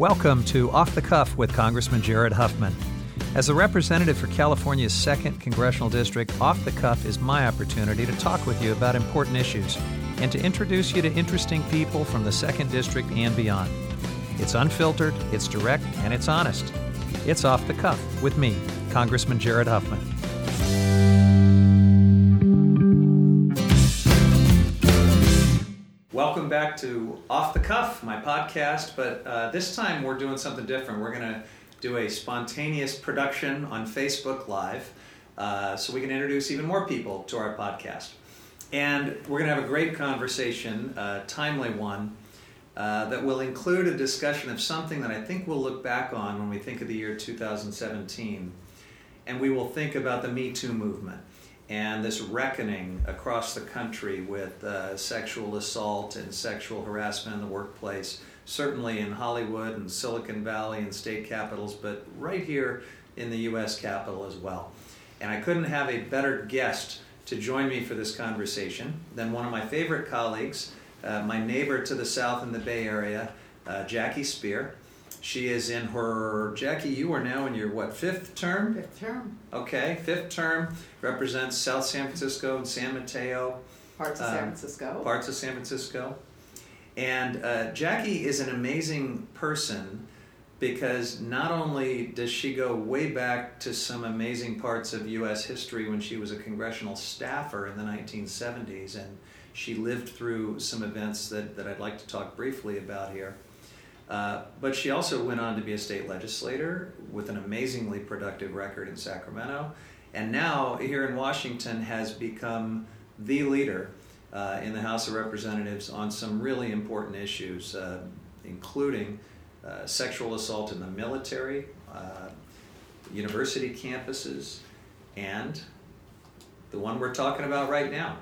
Welcome to Off the Cuff with Congressman Jared Huffman. As a representative for California's 2nd Congressional District, Off the Cuff is my opportunity to talk with you about important issues and to introduce you to interesting people from the 2nd District and beyond. It's unfiltered, it's direct, and it's honest. It's Off the Cuff with me, Congressman Jared Huffman. Back to Off the Cuff, my podcast, but uh, this time we're doing something different. We're going to do a spontaneous production on Facebook Live uh, so we can introduce even more people to our podcast. And we're going to have a great conversation, a timely one, uh, that will include a discussion of something that I think we'll look back on when we think of the year 2017. And we will think about the Me Too movement and this reckoning across the country with uh, sexual assault and sexual harassment in the workplace, certainly in Hollywood and Silicon Valley and state capitals, but right here in the U.S. Capitol as well. And I couldn't have a better guest to join me for this conversation than one of my favorite colleagues, uh, my neighbor to the south in the Bay Area, uh, Jackie Speier. She is in her, Jackie, you are now in your what, fifth term? Fifth term. Okay, fifth term, represents South San Francisco and San Mateo. Parts of San um, Francisco. Parts of San Francisco. And uh, Jackie is an amazing person because not only does she go way back to some amazing parts of U.S. history when she was a congressional staffer in the 1970s, and she lived through some events that, that I'd like to talk briefly about here. Uh, but she also went on to be a state legislator with an amazingly productive record in Sacramento, and now here in Washington has become the leader uh, in the House of Representatives on some really important issues, uh, including uh, sexual assault in the military, uh, university campuses, and the one we're talking about right now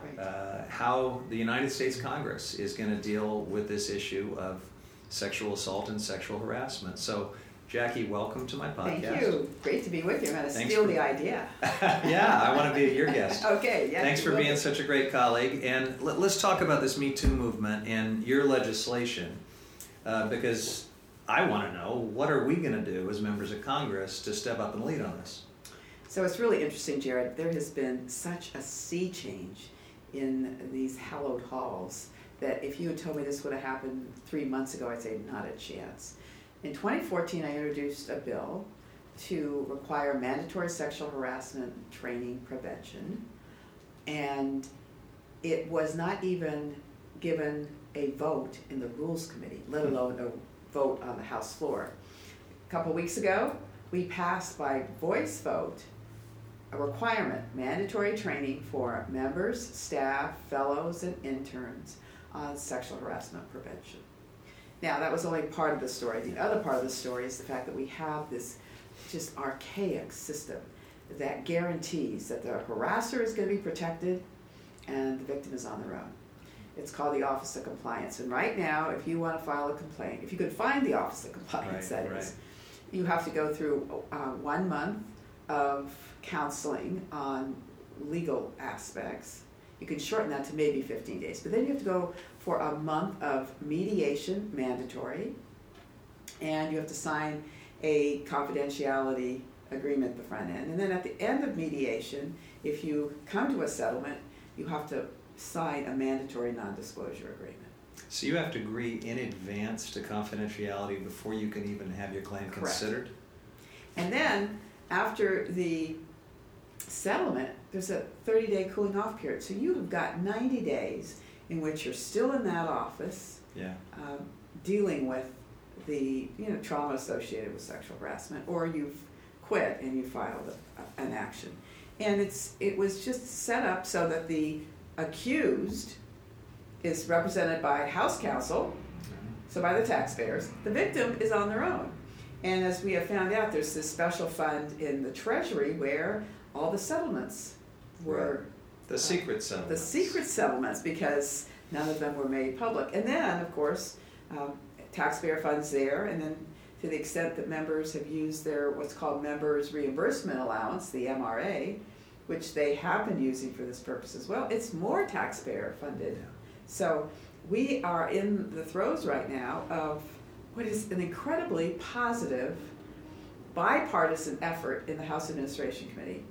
how the United States Congress is going to deal with this issue of sexual assault and sexual harassment. So, Jackie, welcome to my podcast. Thank you. Great to be with you. I'm going to steal for, the idea. yeah, I want to be your guest. okay, yeah. Thanks for being such a great colleague. And let, us talk about this Me Too movement and your legislation, uh, because I want to know what are we going to do as members of Congress to step up and lead on this. So it's really interesting, Jared. There has been such a sea change in these hallowed halls that if you had told me this would have happened three months ago, I'd say not a chance. In 2014, I introduced a bill to require mandatory sexual harassment training prevention, and it was not even given a vote in the Rules Committee, let hmm. alone a vote on the House floor. A couple weeks ago, we passed by voice vote a requirement, mandatory training for members, staff, fellows, and interns on sexual harassment prevention. Now, that was only part of the story. The other part of the story is the fact that we have this just archaic system that guarantees that the harasser is going to be protected and the victim is on their own. It's called the Office of Compliance. And right now, if you want to file a complaint, if you could find the Office of Compliance, right, that right. is, you have to go through uh, one month of counseling on legal aspects you can shorten that to maybe 15 days. But then you have to go for a month of mediation, mandatory, and you have to sign a confidentiality agreement at the front end. And then at the end of mediation, if you come to a settlement, you have to sign a mandatory non disclosure agreement. So you have to agree in advance to confidentiality before you can even have your claim Correct. considered? And then after the settlement, there's a 30 day cooling off period. So you have got 90 days in which you're still in that office yeah. Um, dealing with the you know trauma associated with sexual harassment, or you've quit and you filed a, a, an action. And it's it was just set up so that the accused is represented by House counsel, so by the taxpayers. The victim is on their own. And as we have found out, there's this special fund in the Treasury where all the settlements were the uh, secret settlements. The secret settlements because none of them were made public. And then, of course, um, taxpayer funds there, and then to the extent that members have used their what's called members reimbursement allowance, the MRA, which they have been using for this purpose as well, it's more taxpayer funded. Yeah. So we are in the throes right now of what is an incredibly positive bipartisan effort in the House Administration Committee.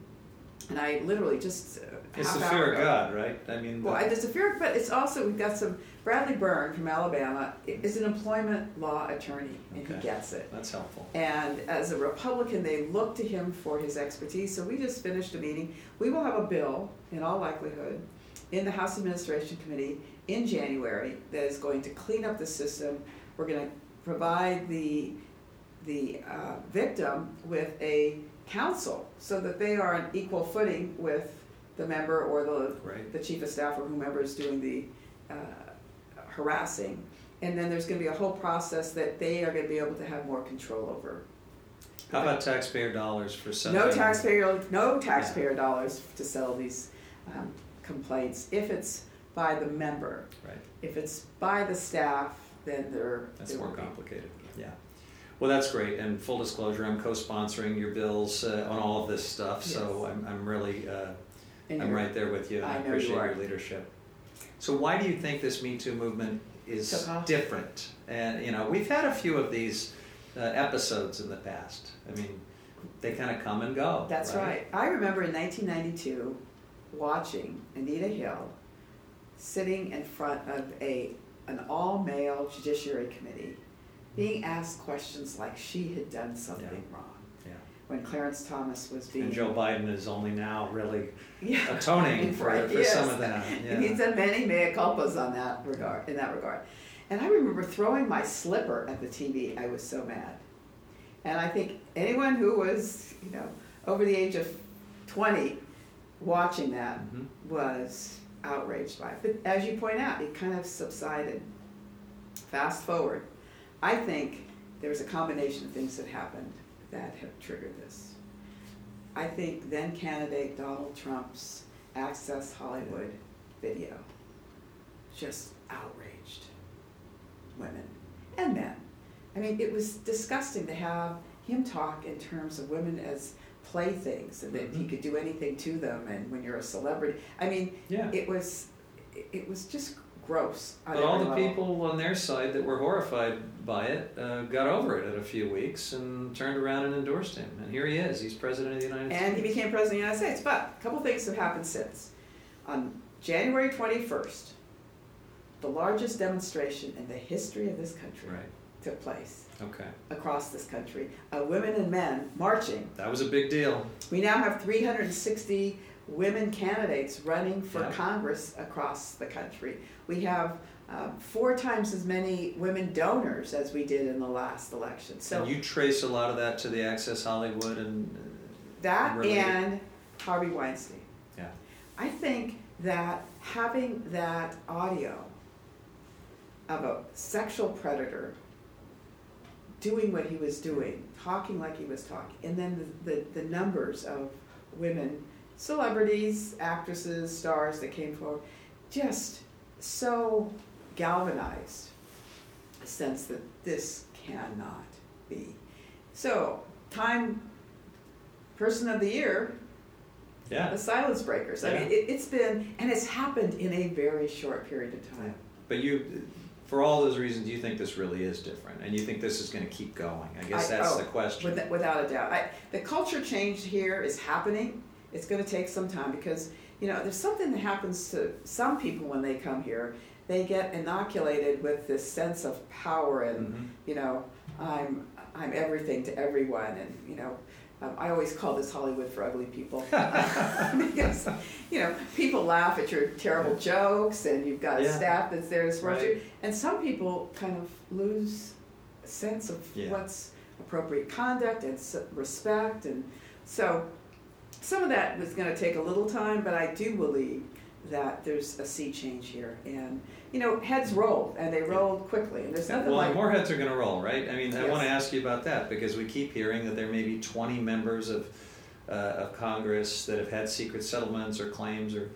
And I literally just uh, It's the fear of God, right? I mean, Well, there's a fear, but it's also we've got some. Bradley Byrne from Alabama is an employment law attorney, and Okay. he gets it. that's helpful. And as a Republican, they look to him for his expertise. So we just finished a meeting. We will have a bill, in all likelihood, in the House Administration Committee in January that is going to clean up the system. We're going to provide the the uh, victim with a counsel so that they are on equal footing with the member or the Right. the chief of staff or whomever is doing the uh, harassing. And then there's going to be a whole process that they are going to be able to have more control over. How about taxpayer dollars for something? No taxpayer, no taxpayer dollars to settle these um, complaints. If it's by the member, Right. if it's by the staff, then they're. That's more will be- complicated. Yeah. Well, that's great. And full disclosure, I'm co-sponsoring your bills uh, on all of this stuff, so I'm, I'm really uh, I'm right there with you. and I I know you appreciate your leadership. So why do you think this Me Too movement is off? different? And you know, we've had a few of these uh, episodes in the past. I mean, they kind of come and go. That's right. I remember in 1992 watching Anita Hill sitting in front of a an all male judiciary committee being asked questions like she had done something Yeah. wrong. Yeah. When Clarence Thomas was being And Joe Biden is only now really yeah, atoning for, Right, for some of that. And he's Yeah. done many mea culpas on that regard, in that regard. And I remember throwing my slipper at the TV. I was so mad. And I think anyone who was, you know, over the age of 20 watching that Mhm. was outraged by it. But as you point out, it kind of subsided. Fast forward, I think there's a combination of things that happened that have triggered this. I think then candidate Donald Trump's Access Hollywood video just outraged women and men. I mean, it was disgusting to have him talk in terms of women as playthings and that he Mhm. could do anything to them and when you're a celebrity. I mean, Yeah. it was it was just gross. But all the level. people on their side that were horrified by it uh, got over it in a few weeks and turned around and endorsed him. And here he is. He's president of the United States. And he became president of the United States. But a couple things have happened since. On January 21st, the largest demonstration in the history of this country Right. took place Okay. across this country. Uh, women and men marching. That was a big deal. We now have 360 women candidates running for Yeah. Congress across the country. We have um, four times as many women donors as we did in the last election. So and you trace a lot of that to the Access Hollywood and. uh, That related- and Harvey Weinstein. Yeah. I think that having that audio of a sexual predator doing what he was doing, talking like he was talking, and then the, the, the numbers of women, celebrities, actresses, stars that came forward, just so galvanized a sense that this cannot be. So, Time Person of the Year Yeah. the silence breakers. I mean, it, it's been, and it's happened in a very short period of time. But you, for all those reasons, you think this really is different, and you think this is going to keep going. I guess I- that's oh, the question. With, without a doubt. I, the culture change here is happening. It's going to take some time because, you know, there's something that happens to some people when they come here. They get inoculated with this sense of power and, Mhm. you know, I'm, I'm everything to everyone. And, you know, um, I always call this Hollywood for ugly people. because, you know, people laugh at your terrible jokes and you've got a Yeah. staff that's there to support you. And some people kind of lose a sense of Yeah. what's appropriate conduct and respect. And so some of that was going to take a little time, but I do believe that there's a sea change here. And, you know, heads roll, and they rolled quickly. And there's nothing Well, like. more heads are going to roll, right? I mean, I Yes. want to ask you about that because we keep hearing that there may be 20 members of, uh, of Congress that have had secret settlements or claims. Or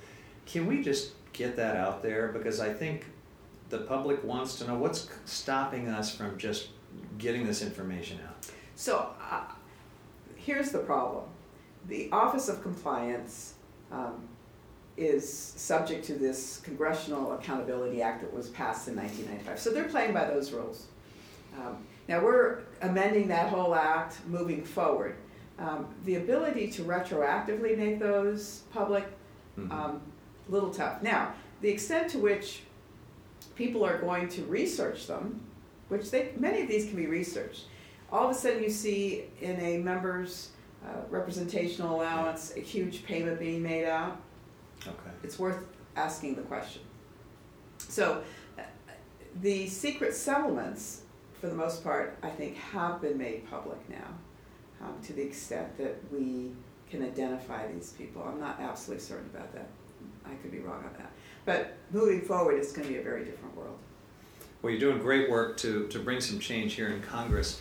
can we just get that out there? Because I think the public wants to know what's stopping us from just getting this information out. So uh, here's the problem the Office of Compliance um, is subject to this Congressional Accountability Act that was passed in 1995. So they're playing by those rules. Um, now we're amending that whole act moving forward. Um, the ability to retroactively make those public, Mhm. um, little tough. Now, the extent to which people are going to research them, which they many of these can be researched. All of a sudden, you see in a member's uh, representational allowance a huge payment being made out. okay. It's worth asking the question. So, uh, the secret settlements, for the most part, I think have been made public now, um, to the extent that we can identify these people. I'm not absolutely certain about that. I could be wrong on that. But moving forward, it's going to be a very different world. Well, you're doing great work to, to bring some change here in Congress.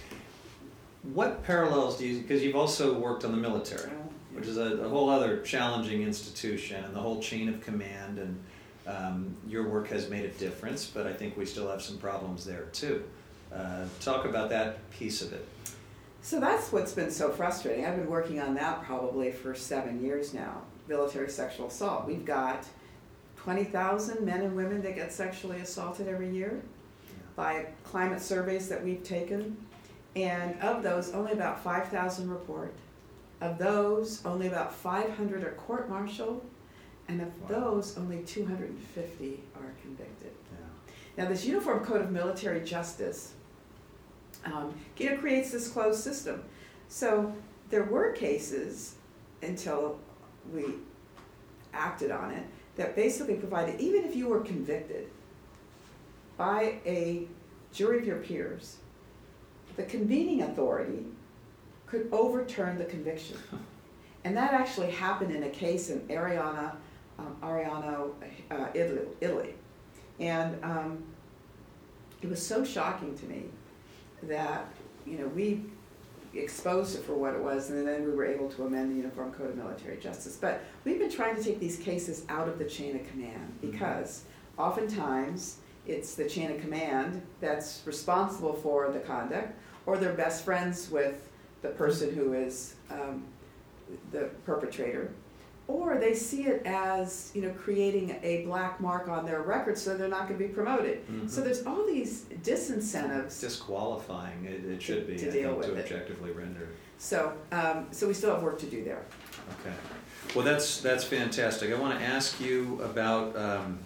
What parallels do you, because you've also worked on the military, which is a, a whole other challenging institution and the whole chain of command, and um, your work has made a difference, but I think we still have some problems there too. Uh, talk about that piece of it. So that's what's been so frustrating. I've been working on that probably for seven years now military sexual assault. We've got 20,000 men and women that get sexually assaulted every year by climate surveys that we've taken. And of those, only about 5,000 report. Of those, only about 500 are court martialed. And of Wow. those, only 250 are convicted. Yeah. Now, this Uniform Code of Military Justice, um, you know, creates this closed system. So there were cases until we acted on it that basically provided, even if you were convicted by a jury of your peers, the convening authority could overturn the conviction. And that actually happened in a case in Ariana, um, Aviano, uh, Italy, Italy. And um, it was so shocking to me that, you know, we exposed it for what it was, and then we were able to amend the Uniform Code of Military Justice. But we've been trying to take these cases out of the chain of command because oftentimes it's the chain of command that's responsible for the conduct, or they're best friends with the person who is um, the perpetrator, or they see it as you know creating a black mark on their record, so they're not going to be promoted. So Mhm. there's all these disincentives. Disqualifying, it, it should be, To deal think, to with it. objectively render. So um, so we still have work to do there. Okay. Well, that's that's fantastic. I want to ask you about um,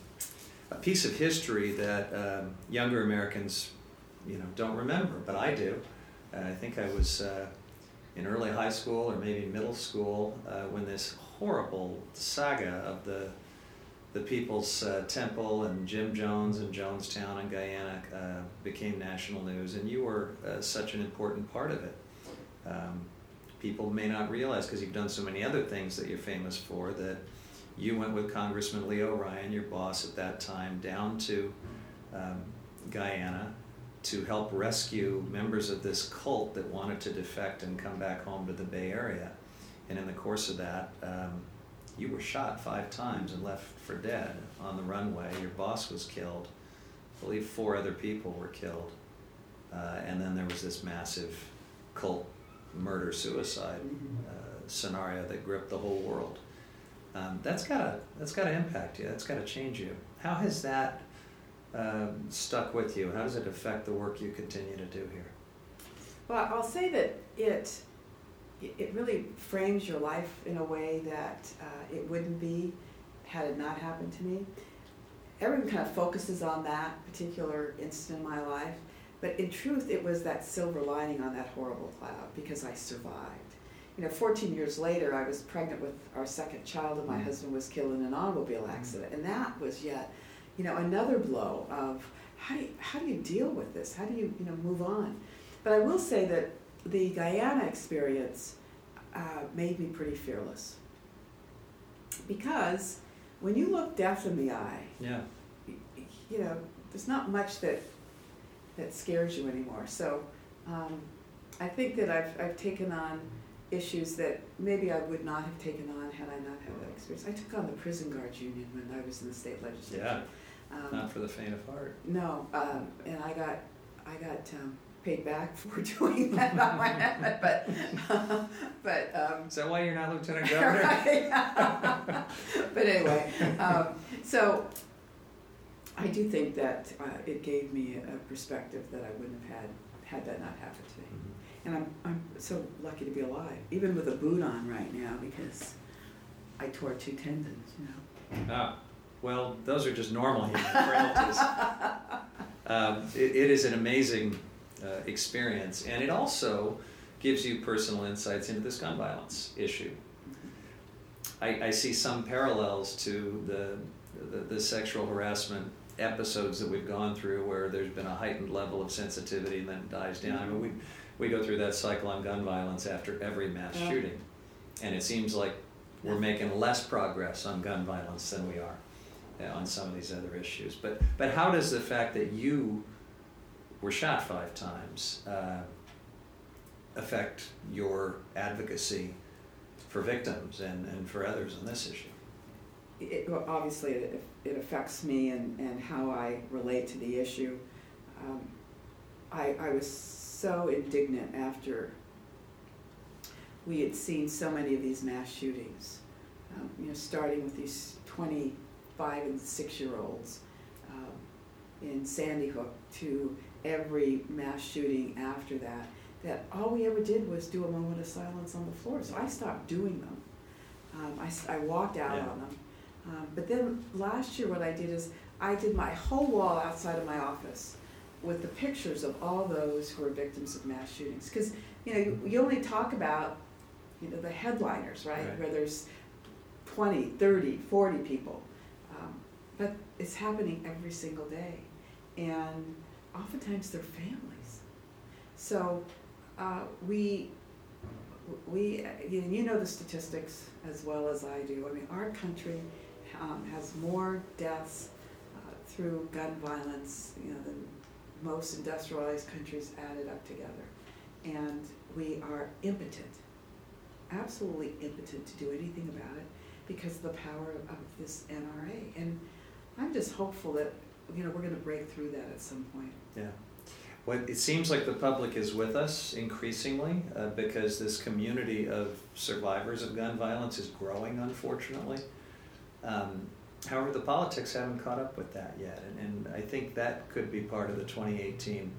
a piece of history that um, younger Americans, you know, don't remember, but I do. Uh, I think I was uh, in early high school or maybe middle school uh, when this horrible saga of the the People's uh, Temple and Jim Jones and Jonestown and Guyana uh, became national news, and you were such an important part of it. Um, people may not realize because you've done so many other things that you're famous for that you went with Congressman Leo Ryan, your boss at that time, down to um, Guyana to help rescue members of this cult that wanted to defect and come back home to the Bay Area. And in the course of that, um, you were shot five times and left for dead on the runway. Your boss was killed. I believe four other people were killed. Uh, and then there was this massive cult murder suicide uh, scenario that gripped the whole world. Um, that's gotta that's gotta impact you. That's gotta change you. How has that um, stuck with you? How does it affect the work you continue to do here? Well, I'll say that it it really frames your life in a way that uh, it wouldn't be had it not happened to me. Everyone kind of focuses on that particular instant in my life, but in truth, it was that silver lining on that horrible cloud because I survived. You know, 14 years later, I was pregnant with our second child, and my Mhm. husband was killed in an automobile accident, and that was yet, you know, another blow of how do you, how do you deal with this? How do you you know move on? But I will say that the Guyana experience uh, made me pretty fearless. Because when you look death in the eye, Yeah. you know, there's not much that that scares you anymore. So um, I think that I've, I've taken on issues that maybe I would not have taken on had I not had that experience. I took on the prison guards union when I was in the state legislature. Yeah. Um, Not for the faint of heart. no, um, and I got, I got um, paid back for doing that on my head, but, but, um, Is that why you're not lieutenant governor? right. but anyway, um, so I do think that uh, it gave me a perspective that I wouldn't have had had that not happened to me. And I'm, I'm so lucky to be alive, even with a boot on right now because I tore two tendons, you know. Ah, well, those are just normal human frailties. um, it, it is an amazing uh, experience, and it also gives you personal insights into this gun violence issue. I, I see some parallels to the, the, the sexual harassment episodes that we've gone through where there's been a heightened level of sensitivity and then it dies down. I mean, we, we go through that cycle on gun violence after every mass Yeah. shooting. And it seems like we're making less progress on gun violence than we are uh, on some of these other issues. But, but how does the fact that you were shot five times uh, affect your advocacy for victims and, and for others on this issue? it, well, obviously it, it affects me and, and how I relate to the issue. Um, I, I was so indignant after we had seen so many of these mass shootings, um, you know, starting with these 25 and 6 year olds um, in Sandy Hook to every mass shooting after that, that all we ever did was do a moment of silence on the floor. So I stopped doing them. Um, I, I walked out Yeah. on them. Um, but then last year, what I did is I did my whole wall outside of my office with the pictures of all those who are victims of mass shootings. Because you know you, you only talk about you know the headliners, right? Right. Where there's 20, 30, 40 people, um, but it's happening every single day, and oftentimes they're families. So uh, we we you know, you know the statistics as well as I do. I mean, our country um, has more deaths uh, through gun violence, you know, than most industrialized countries added up together, and we are impotent, absolutely impotent to do anything about it because of the power of this NRA. And I'm just hopeful that you know we're going to break through that at some point. Yeah. Well, it seems like the public is with us increasingly uh, because this community of survivors of gun violence is growing, unfortunately. Um, however, the politics haven't caught up with that yet, and, and I think that could be part of the 2018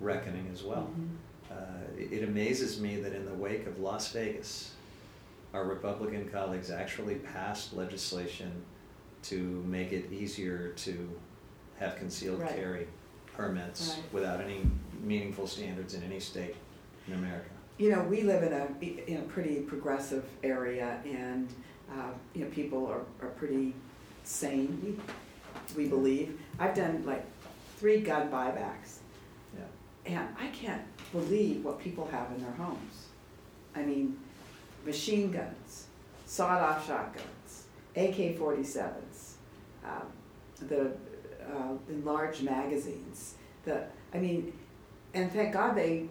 reckoning as well. Mhm. Uh, it, it amazes me that in the wake of Las Vegas, our Republican colleagues actually passed legislation to make it easier to have concealed Right. carry permits Right. without any meaningful standards in any state in America. You know, we live in a in a pretty progressive area, and uh, you know, people are, are pretty sane. We we believe. I've done like three gun buybacks, Yeah. and I can't believe what people have in their homes. I mean, machine guns, sawed-off shotguns, AK-47s, um, the uh, enlarged magazines. The I mean, and thank God they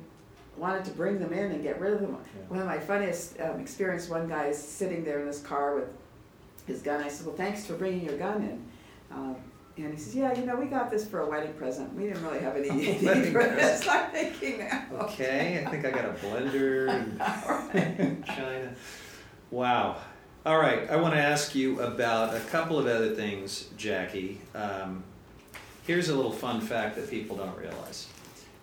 wanted to bring them in and get rid of them. Yeah. One of my funniest um, experience, one guy is sitting there in his car with his gun. I said, "Well, thanks for bringing your gun in." Um, and he says, "Yeah, you know, we got this for a wedding present. We didn't really have any need Wedding for present. this." I'm thinking, Okay, I think I got a blender in China. Wow. All right, I want to ask you about a couple of other things, Jackie. Um, here's a little fun fact that people don't realize.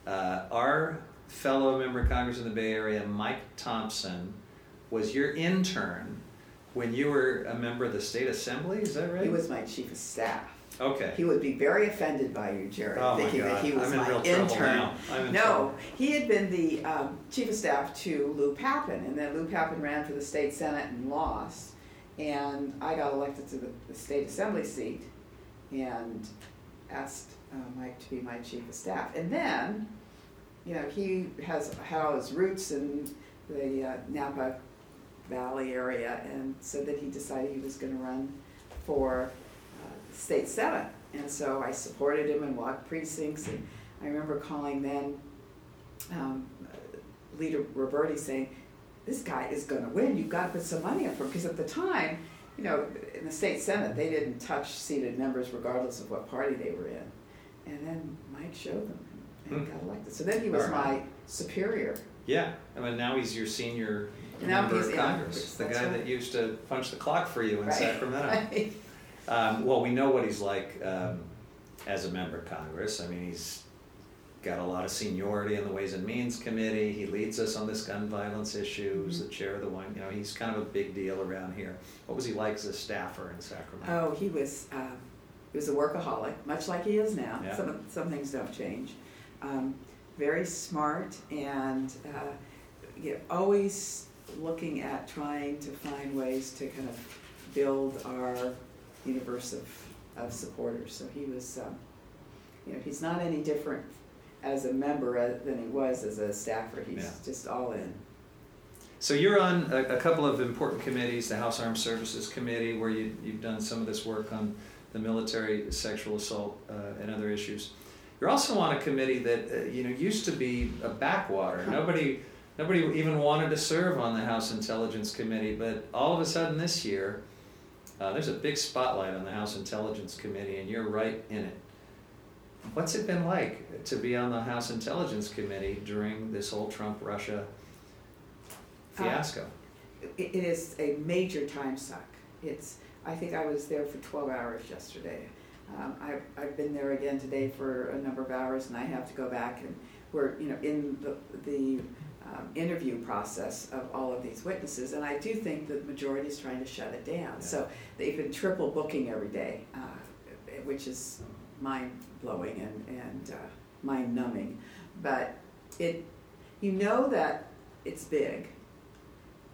Uh, our fellow member of Congress in the Bay Area, Mike Thompson, was your intern when you were a member of the state assembly. Is that right? He was my chief of staff. Okay. He would be very offended by you, Jerry, oh thinking that he was I'm in my intern. in No, trouble. he had been the um, chief of staff to Lou Papan, and then Lou Papan ran for the state senate and lost. And I got elected to the, the state assembly seat, and asked uh, Mike to be my chief of staff. And then, you know, he has had all his roots in the uh, Napa Valley area, and so that he decided he was going to run for uh, state senate. And so I supported him and walked precincts. And I remember calling then um, Leader Roberti saying, "This guy is going to win. You've got to put some money up for him." Because at the time, you know, in the state senate, they didn't touch seated members regardless of what party they were in. And then Mike showed them and Hmm. got elected. So then he was right. Superior. Yeah, I mean now he's your senior Now member he's- of Congress, the guy right. that used to punch the clock for you in Right. Sacramento. Right. Um, well, we know what he's like um, as a member of Congress. I mean, he's got a lot of seniority in the Ways and Means Committee. He leads us on this gun violence issue. He's the chair of the one. You know, he's kind of a big deal around here. What was he like as a staffer in Sacramento? Oh, he was, um, he was a workaholic, much like he is now. Yeah. Some, some things don't change. Um, very smart and, uh, yeah, always looking at trying to find ways to kind of build our universe of, of supporters. So he was, um, you know, he's not any different as a member than he was as a staffer. He's Yeah. just all in. So you're on a, a couple of important committees, the House Armed Services Committee, where you, you've done some of this work on the military sexual assault uh, and other issues. You're also on a committee that uh, you know used to be a backwater. Nobody, nobody even wanted to serve on the House Intelligence Committee, but all of a sudden this year, uh, there's a big spotlight on the House Intelligence Committee, and you're right in it. What's it been like to be on the House Intelligence Committee during this whole Trump Russia fiasco? it, it is a major time suck. It's, I think I was there for twelve hours yesterday. Um, I've, I've been there again today for a number of hours and I have to go back and we're, you know, in the, the, um, interview process of all of these witnesses. And I do think the majority is trying to shut it down. So they've been triple booking every day, uh, which is mind blowing and, and, uh, mind numbing. But it, you know that it's big.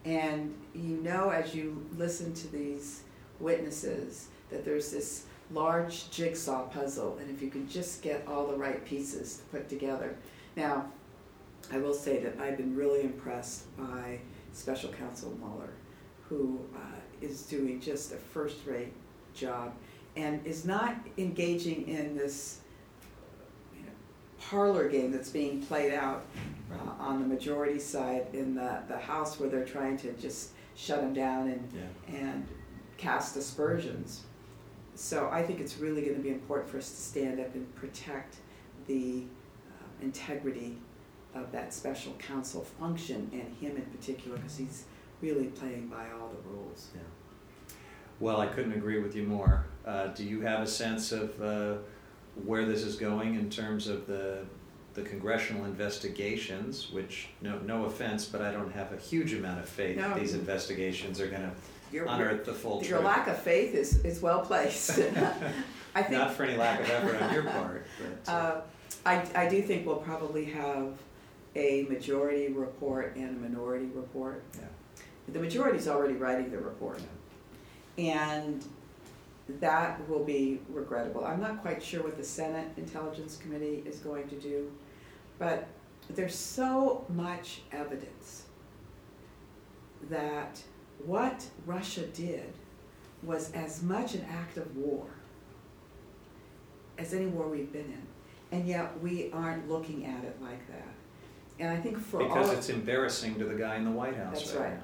And you know, as you listen to these witnesses, that there's this large jigsaw puzzle, and if you can just get all the right pieces to put together. Now, I will say that I've been really impressed by Special Counsel Mueller, who uh, is doing just a first rate job and is not engaging in this you know, parlor game that's being played out uh, on the majority side in the, the House where they're trying to just shut him down and, Yeah. and cast aspersions. So I think it's really gonna be important for us to stand up and protect the uh, integrity of that special counsel function and him in particular, because he's really playing by all the rules. Yeah. Well, I couldn't agree with you more. Uh, do you have a sense of uh, where this is going in terms of the the congressional investigations? Which, no, no offense, but I don't have a huge amount of faith that No. these investigations are going to Your, unearth the full your truth. lack of faith is, is well placed. I think Not for any lack of effort on your part, but uh, Uh, I, I do think we'll probably have a majority report and a minority report. yeah. The majority is already writing the report, and that will be regrettable. I'm not quite sure what the Senate Intelligence Committee is going to do, but there's so much evidence that what Russia did was as much an act of war as any war we've been in, and yet we aren't looking at it like that. And I think for all because it's embarrassing to the guy in the White House That's right, right. now,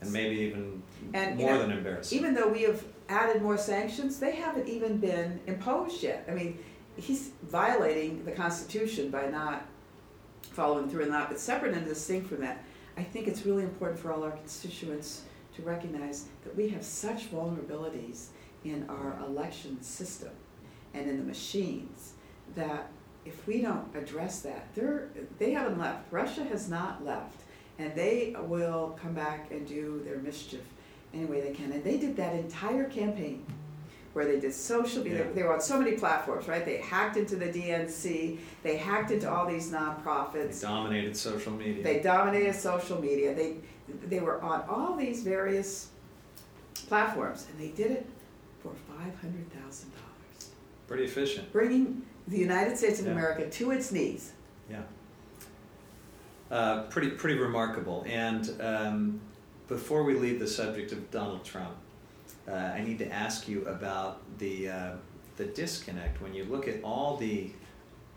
and maybe even And, you more know, than embarrassing. even though we have added more sanctions, they haven't even been imposed yet. I mean, he's violating the Constitution by not following through and not, but separate and distinct from that, I think it's really important for all our constituents to recognize that we have such vulnerabilities in our election system and in the machines that if we don't address that, they're, they haven't left. Russia has not left. And they will come back and do their mischief any way they can. And they did that entire campaign where they did social media. Yeah. They were on so many platforms, right? They hacked into the DNC. They hacked into all these they nonprofits. dominated social media. They dominated social media. They they were on all these various platforms, and they did it for five hundred thousand dollars, Pretty efficient. bringing the United States of Yeah. America to its knees. Yeah. Uh, pretty pretty remarkable. And um, before we leave the subject of Donald Trump, uh, I need to ask you about the uh, the disconnect when you look at all the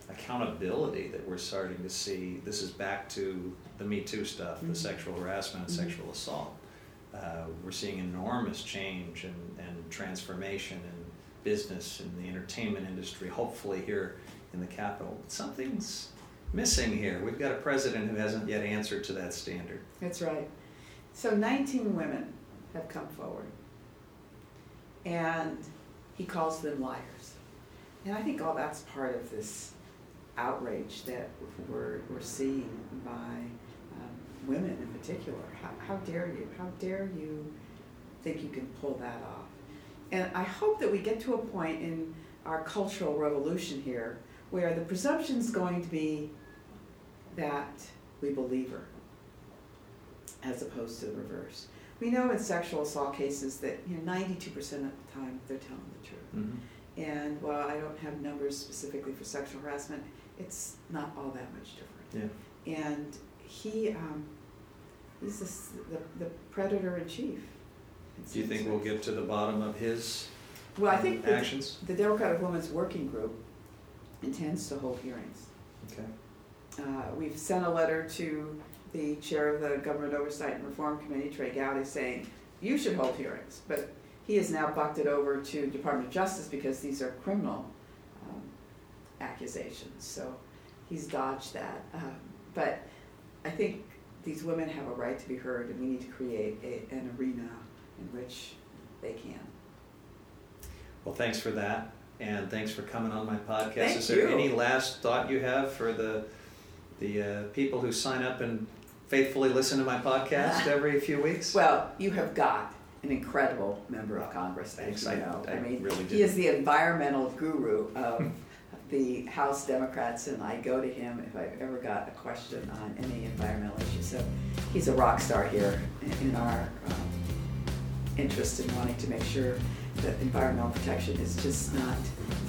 accountability that we're starting to see. This is back to the Me Too stuff, the Mhm. sexual harassment, and Mhm. sexual assault. Uh, we're seeing enormous change and, and transformation in business in the entertainment industry. Hopefully here in the capital, something's missing here. We've got a president who hasn't yet answered to that standard. That's right. So 19 women have come forward, and he calls them liars. And I think all that's part of this outrage that we're, we're seeing by um, women in particular. How, how dare you? How dare you think you can pull that off? And I hope that we get to a point in our cultural revolution here where the presumption is going to be that we believe her as opposed to the reverse. We know in sexual assault cases that you know 92% of the time they're telling the truth. Mm-hmm. And while I don't have numbers specifically for sexual harassment, it's not all that much different. Yeah. And he, um, he's this, the, the predator in chief. Do you think we'll get to the bottom of his Well, I think actions? the Democratic Women's Working Group intends to hold hearings. Okay. Uh, we've sent a letter to the chair of the Government Oversight and Reform Committee, Trey Gowdy, saying, you should hold hearings. But he has now bucked it over to Department of Justice because these are criminal um, accusations. So he's dodged that. Um, but I think these women have a right to be heard, and we need to create a, an arena in which they can. Well, thanks for that, and thanks for coming on my podcast. Thank Is there you. any last thought you have for the the uh, people who sign up and faithfully listen to my podcast every few weeks? Well, you have got an incredible member of Congress, Thanks, you I- know. I mean, really he is the environmental guru of the House Democrats, and I go to him if I've ever got a question on any environmental issue. So he's a rock star here in, our um, interest in wanting to make sure that environmental protection is just not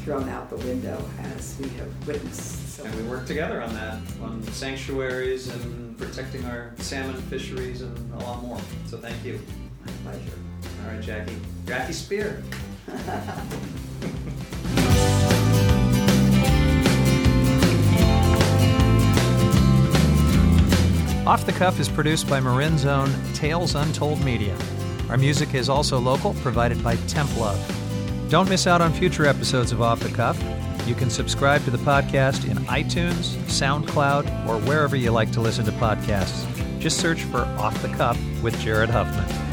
thrown out the window as we have witnessed. So And we work together on that, on sanctuaries and protecting our salmon fisheries and a lot more. So thank you. my pleasure. All right, Jackie. Jackie Speier. Off the Cuff is produced by Marin's own Tales Untold Media. Our music is also local, provided by Temp Love. Don't miss out on future episodes of Off the Cuff. You can subscribe to the podcast in iTunes, SoundCloud, or wherever you like to listen to podcasts. Just search for Off the Cuff with Jared Huffman.